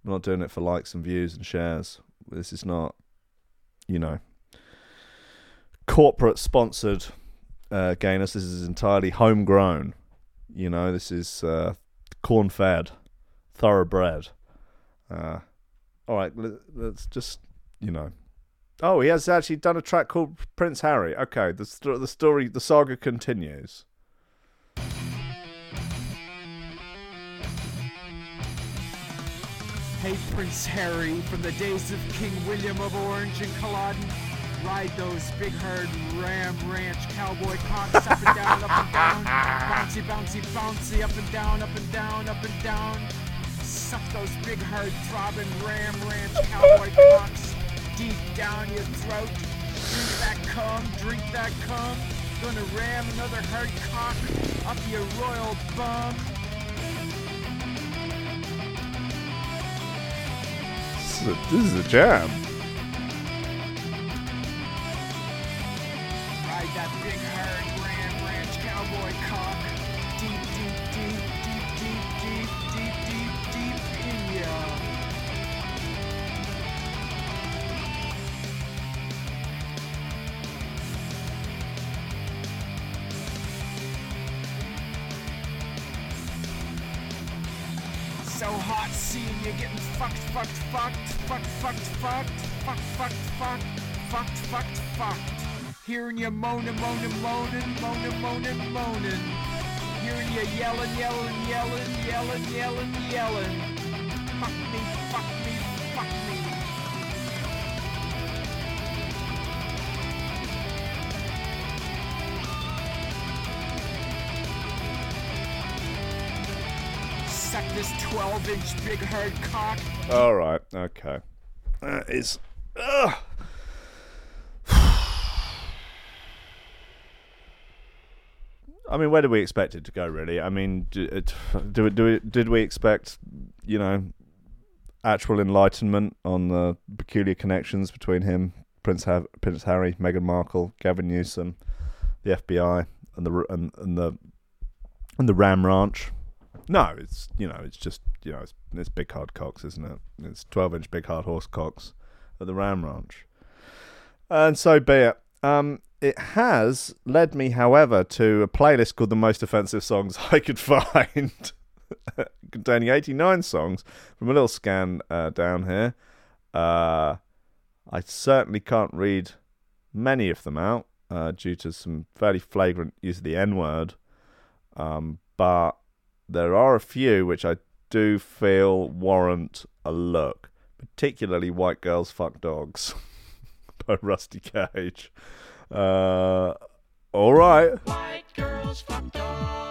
we're not doing it for likes and views and shares. This is not, you know, corporate sponsored uh, gayness. This is entirely homegrown. You know, this is uh, corn fed, thoroughbred. Uh, all right, let, let's just you know. Oh, he has actually done a track called Prince Harry. Okay, the sto- the story, the saga continues. Hey, Prince Harry, from the days of King William of Orange and Culloden, ride those big herd ram ranch cowboy cocks up and down, up and down, bouncy, bouncy, bouncy, up and down, up and down, up and down. Suck those big herd throbbing ram ranch cowboy cocks deep down your throat. Drink that cum, drink that cum. Gonna ram another herd cock up your royal bum. Is a, this is a jam. Fucked, fucked, fucked, fucked, fucked, fucked, fucked. Hearing you moaning, moaning, moaning, moaning, moaning, moaning. Hearing you yelling, yelling, yelling, yelling, yelling, yelling. Fuck me, fuck me, fuck me. Suck this 12 inch big herd cock. All right, okay. That is. Ugh. I mean, where did we expect it to go? Really? I mean, uh, do, it, do, do did we expect, you know, actual enlightenment on the peculiar connections between him, Prince ha- Prince Harry, Meghan Markle, Gavin Newsom, the FBI, and the and, and the and the Ram Ranch? No, it's you know, it's just you know, it's, it's big hard cocks, isn't it? It's twelve inch big hard horse cocks at the Ram Ranch, and so be it. Um, it has led me, however, to a playlist called The Most Offensive Songs I Could Find, containing 89 songs from a little scan uh, down here. Uh, I certainly can't read many of them out uh, due to some fairly flagrant use of the N word. Um, but there are a few which I do feel warrant a look, particularly White Girls Fuck Dogs by Rusty Cage. Uh, all right. White girls fuck dogs.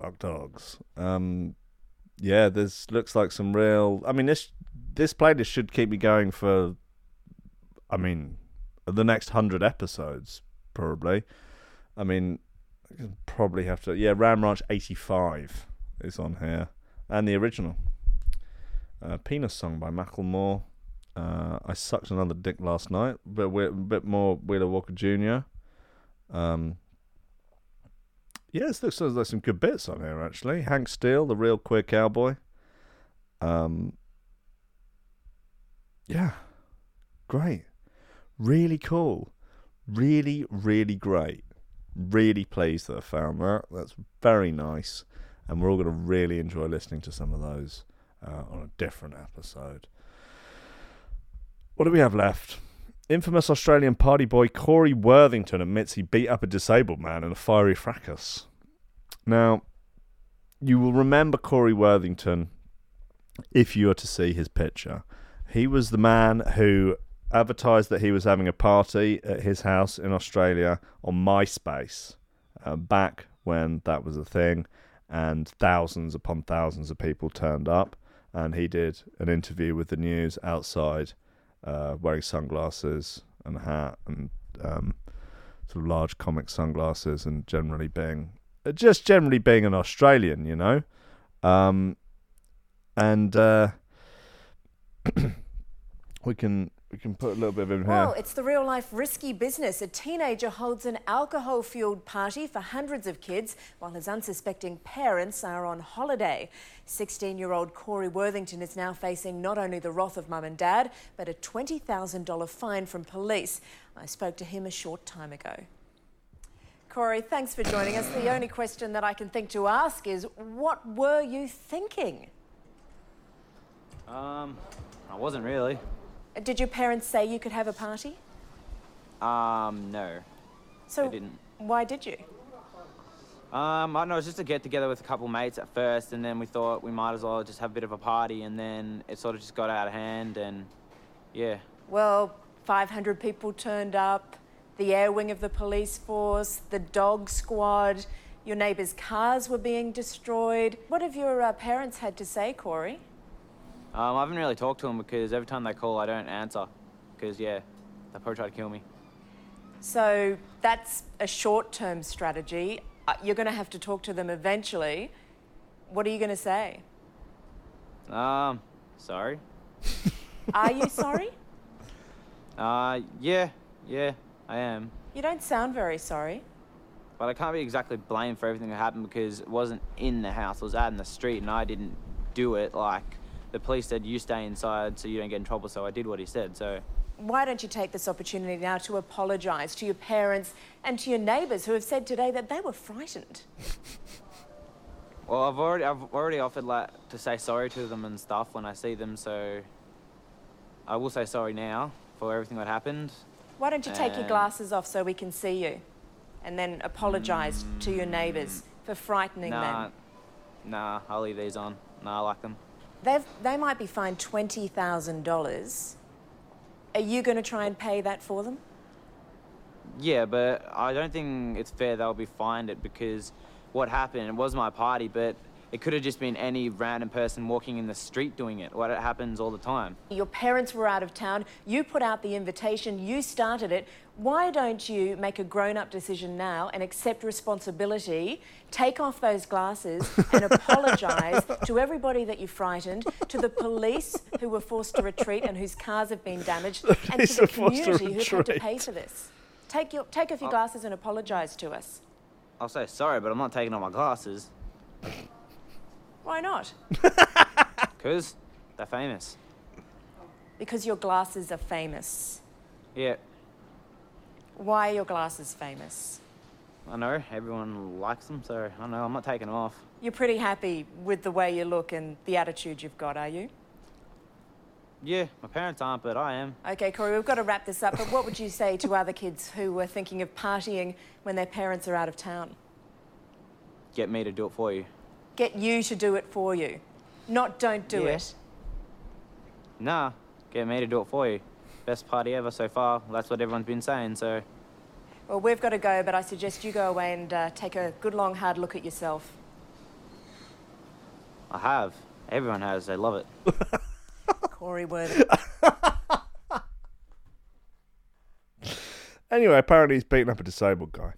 Fuck Dogs. Um, yeah, this looks like some real. I mean, this this playlist should keep me going for. I mean, the next hundred episodes, probably. I mean, I probably have to. Yeah, Ram Ranch eighty five is on here, and the original. Uh, Penis song by Macklemore. Uh, I sucked another dick last night, but a bit more Wheeler Walker Jr. Um, yes, looks like there's some good bits on here actually. Hank Steele, the real queer cowboy. Um, yeah, great, really cool, really, really great. Really pleased that I found that. That's very nice, and we're all going to really enjoy listening to some of those uh, on a different episode. What do we have left? Infamous Australian party boy Corey Worthington admits he beat up a disabled man in a fiery fracas. Now, you will remember Corey Worthington if you are to see his picture. He was the man who advertised that he was having a party at his house in Australia on MySpace uh, back when that was a thing, and thousands upon thousands of people turned up. And he did an interview with the news outside uh, wearing sunglasses and a hat and um, sort of large comic sunglasses and generally being uh, just generally being an Australian, you know. Um, and uh, we can we can put a little bit of him Well, it's the real life risky business. A teenager holds an alcohol fueled party for hundreds of kids while his unsuspecting parents are on holiday. 16 year old Corey Worthington is now facing not only the wrath of mum and dad, but a $20,000 fine from police. I spoke to him a short time ago. Corey, thanks for joining us. The only question that I can think to ask is what were you thinking? Um, I wasn't really. Did your parents say you could have a party? Um, no. So, I didn't. why did you? Um, I don't know, it was just a get together with a couple mates at first, and then we thought we might as well just have a bit of a party, and then it sort of just got out of hand, and yeah. Well, 500 people turned up, the air wing of the police force, the dog squad, your neighbours' cars were being destroyed. What have your uh, parents had to say, Corey? Um, I haven't really talked to them because every time they call, I don't answer, because yeah, they probably try to kill me. So that's a short term strategy. Uh, You're going to have to talk to them eventually. What are you going to say? Um, sorry. Are you sorry? Uh, yeah, yeah, I am. You don't sound very sorry. But I can't be exactly blamed for everything that happened because it wasn't in the house, it was out in the street, and I didn't do it. Like the police said, you stay inside so you don't get in trouble. So I did what he said. So Why don't you take this opportunity now to apologise to your parents and to your neighbours who have said today that they were frightened? well, I've already I've already offered like to say sorry to them and stuff when I see them. So I will say sorry now for everything that happened. Why don't you take your glasses off so we can see you? And then apologise to your neighbours mm. for frightening Nah, them. nah, I'll leave these on. Nah, I like them. They've, they might be fined $20,000. Are you going to try and pay that for them? Yeah, but I don't think it's fair they'll be fined it because what happened, it was my party, but it could have just been any random person walking in the street doing it. What it happens all the time. Your parents were out of town, you put out the invitation, you started it. Why don't you make a grown up decision now and accept responsibility, take off those glasses, and apologise to everybody that you frightened, to the police who were forced to retreat and whose cars have been damaged, and to the were to community who've had to pay for this? Take, your, take off your oh. glasses and apologise to us. I'll say sorry, but I'm not taking off my glasses Why not? because they're famous. Because your glasses are famous. Yeah, Why are your glasses famous? I know everyone likes them, so I know I'm not taking them off. You're pretty happy with the way you look and the attitude you've got, are you? Yeah, my parents aren't, but I am. Okay, Corey, we've got to wrap this up, but what would you say to other kids who were thinking of partying when their parents are out of town? Get me to do it for you. Get you to do it for you, not don't do Yeah. it. Nah, get me to do it for you. Best party ever so far. That's what everyone's been saying, so Well, we've got to go, but I suggest you go away and uh, take a good long hard look at yourself. I have. Everyone has. They love it. Corey Worthing. Anyway, apparently he's beaten up a disabled guy.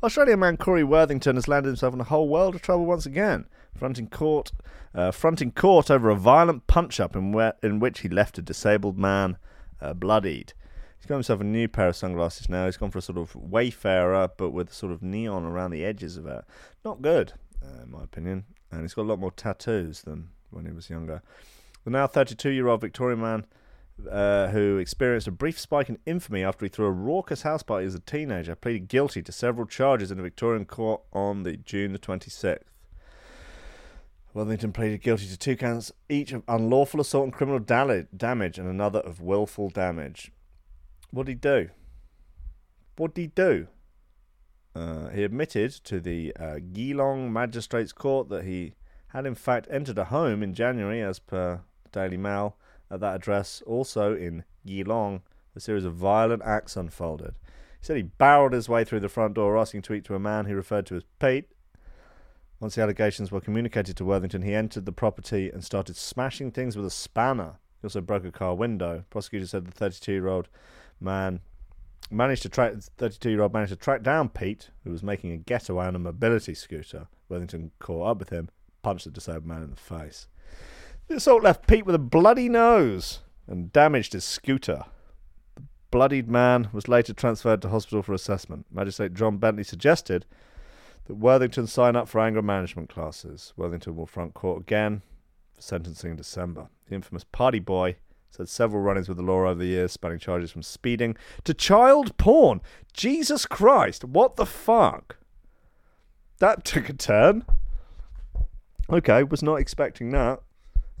Australian man Corey Worthington has landed himself in a whole world of trouble once again, fronting court, uh, fronting court over a violent punch-up in, where, in which he left a disabled man uh, bloodied. He's got himself a new pair of sunglasses now. He's gone for a sort of wayfarer, but with sort of neon around the edges of it. Not good, uh, in my opinion. And he's got a lot more tattoos than when he was younger. The now 32-year-old Victorian man uh, who experienced a brief spike in infamy after he threw a raucous house party as a teenager, pleaded guilty to several charges in a Victorian court on the June the 26th. Wellington pleaded guilty to two counts each of unlawful assault and criminal dali- damage and another of willful damage. What did he do? What did he do? Uh, he admitted to the uh, Geelong Magistrates Court that he had in fact entered a home in January, as per Daily Mail. At that address, also in Geelong, a series of violent acts unfolded. He said he barreled his way through the front door, asking to eat to a man he referred to as Pete. Once the allegations were communicated to Worthington, he entered the property and started smashing things with a spanner. He also broke a car window. Prosecutors said the 32-year-old man managed to track 32-year-old managed to track down Pete, who was making a getaway on a mobility scooter. Worthington caught up with him, punched the disabled man in the face. The assault left Pete with a bloody nose and damaged his scooter. The bloodied man was later transferred to hospital for assessment. Magistrate John Bentley suggested that Worthington sign up for anger management classes. Worthington will front court again for sentencing in December. The infamous party boy had several run-ins with the law over the years, spanning charges from speeding to child porn. Jesus Christ, what the fuck? That took a turn. Okay, was not expecting that.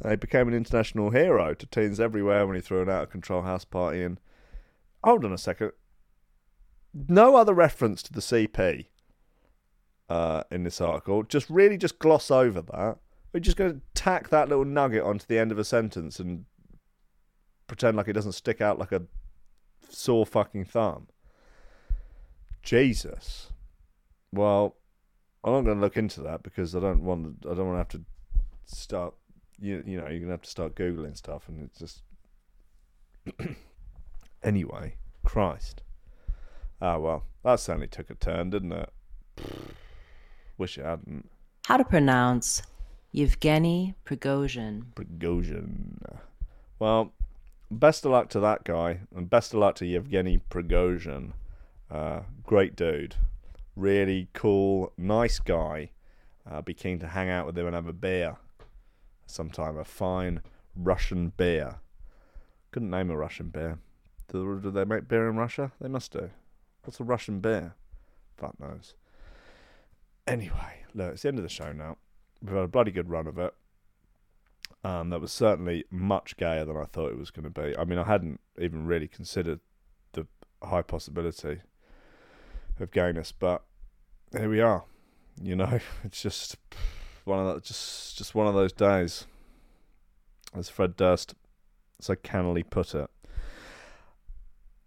He became an international hero to teens everywhere when he threw an out of control house party. And hold on a second, no other reference to the CP uh, in this article. Just really just gloss over that. We're just going to tack that little nugget onto the end of a sentence and pretend like it doesn't stick out like a sore fucking thumb. Jesus. Well, I'm not going to look into that because I don't want. I don't want to have to start. You you know you're going to have to start googling stuff, and it's just. anyway, Christ. Ah well, that certainly took a turn, didn't it? Wish it hadn't. How to pronounce Yevgeny Prigozhin. Prigozhin. Well, best of luck to that guy, and best of luck to Yevgeny Prigozhin. Uh, great dude, really cool, nice guy. I'd be keen to hang out with him and have a beer sometime. A fine Russian beer. Couldn't name a Russian beer. Do, do they make beer in Russia? They must do. What's a Russian beer? Fuck knows. Anyway, look, it's the end of the show now. We've had a bloody good run of it. Um, that was certainly much gayer than I thought it was going to be. I mean, I hadn't even really considered the high possibility of gayness, but here we are. You know, it's just one of the, just just one of those days, as Fred Durst so cannily put it.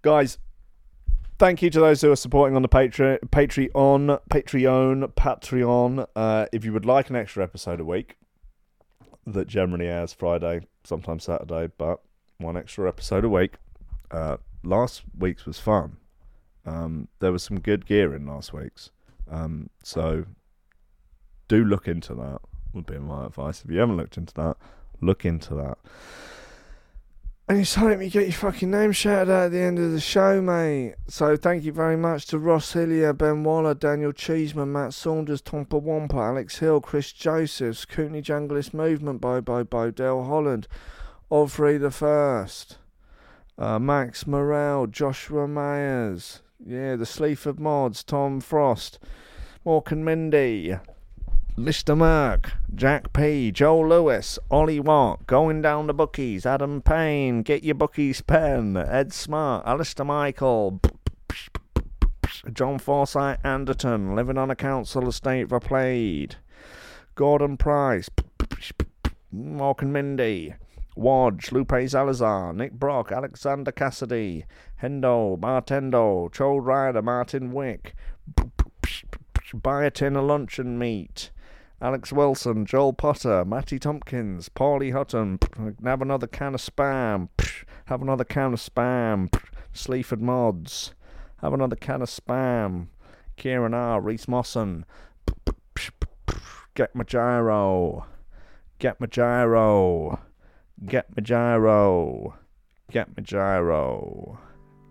Guys, thank you to those who are supporting on the Patreon, Patreon, Patreon, Patreon. Uh, if you would like an extra episode a week, that generally airs Friday, sometimes Saturday, but one extra episode a week. Uh, last week's was fun. Um, there was some good gear in last week's, um, so do look into that. Would be my advice. If you haven't looked into that, look into that. And you told me get your fucking name shouted out at the end of the show, mate. So thank you very much to Ross Hillier, Ben Waller, Daniel Cheeseman, Matt Saunders, Tompa Wampa, Alex Hill, Chris Josephs, Kootenai Junglist Movement, Bye Bye Bodell Holland, Ovry the First, uh, Max Morrell, Joshua Myers, yeah, the Sleaford Mods, Tom Frost, Morgan Mindy, Mr. Merck, Jack P, Joe Lewis, Ollie Watt, Going Down the Bookies, Adam Payne, Get Your Bookies Pen, Ed Smart, Alistair Michael, John Forsyth Anderton, Living on a Council Estate for Played, Gordon Price, Morgan Mindy, Wadge, Lupe Salazar, Nick Brock, Alexander Cassidy, Hendo, Martendo, Chode Ryder, Martin Wick, Buy a tin of luncheon meat. Alex Wilson, Joel Potter, Matty Tompkins, Paulie Hutton, have another can of spam, have another can of spam, Sleaford Mods, have another can of spam, Kieran R, Reese Mosson, get my gyro, get my gyro, get my gyro, get my gyro,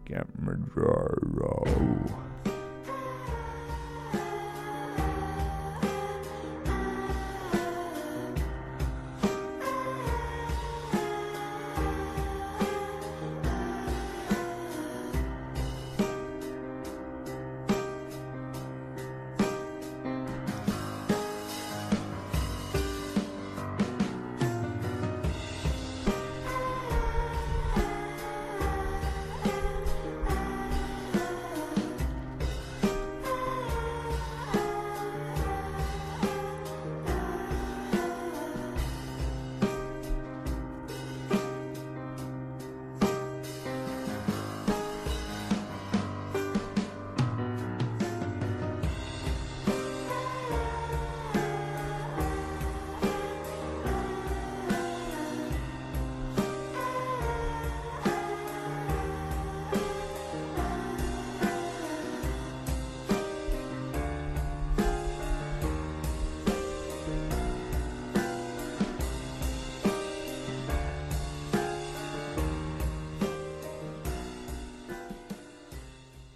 get my gyro.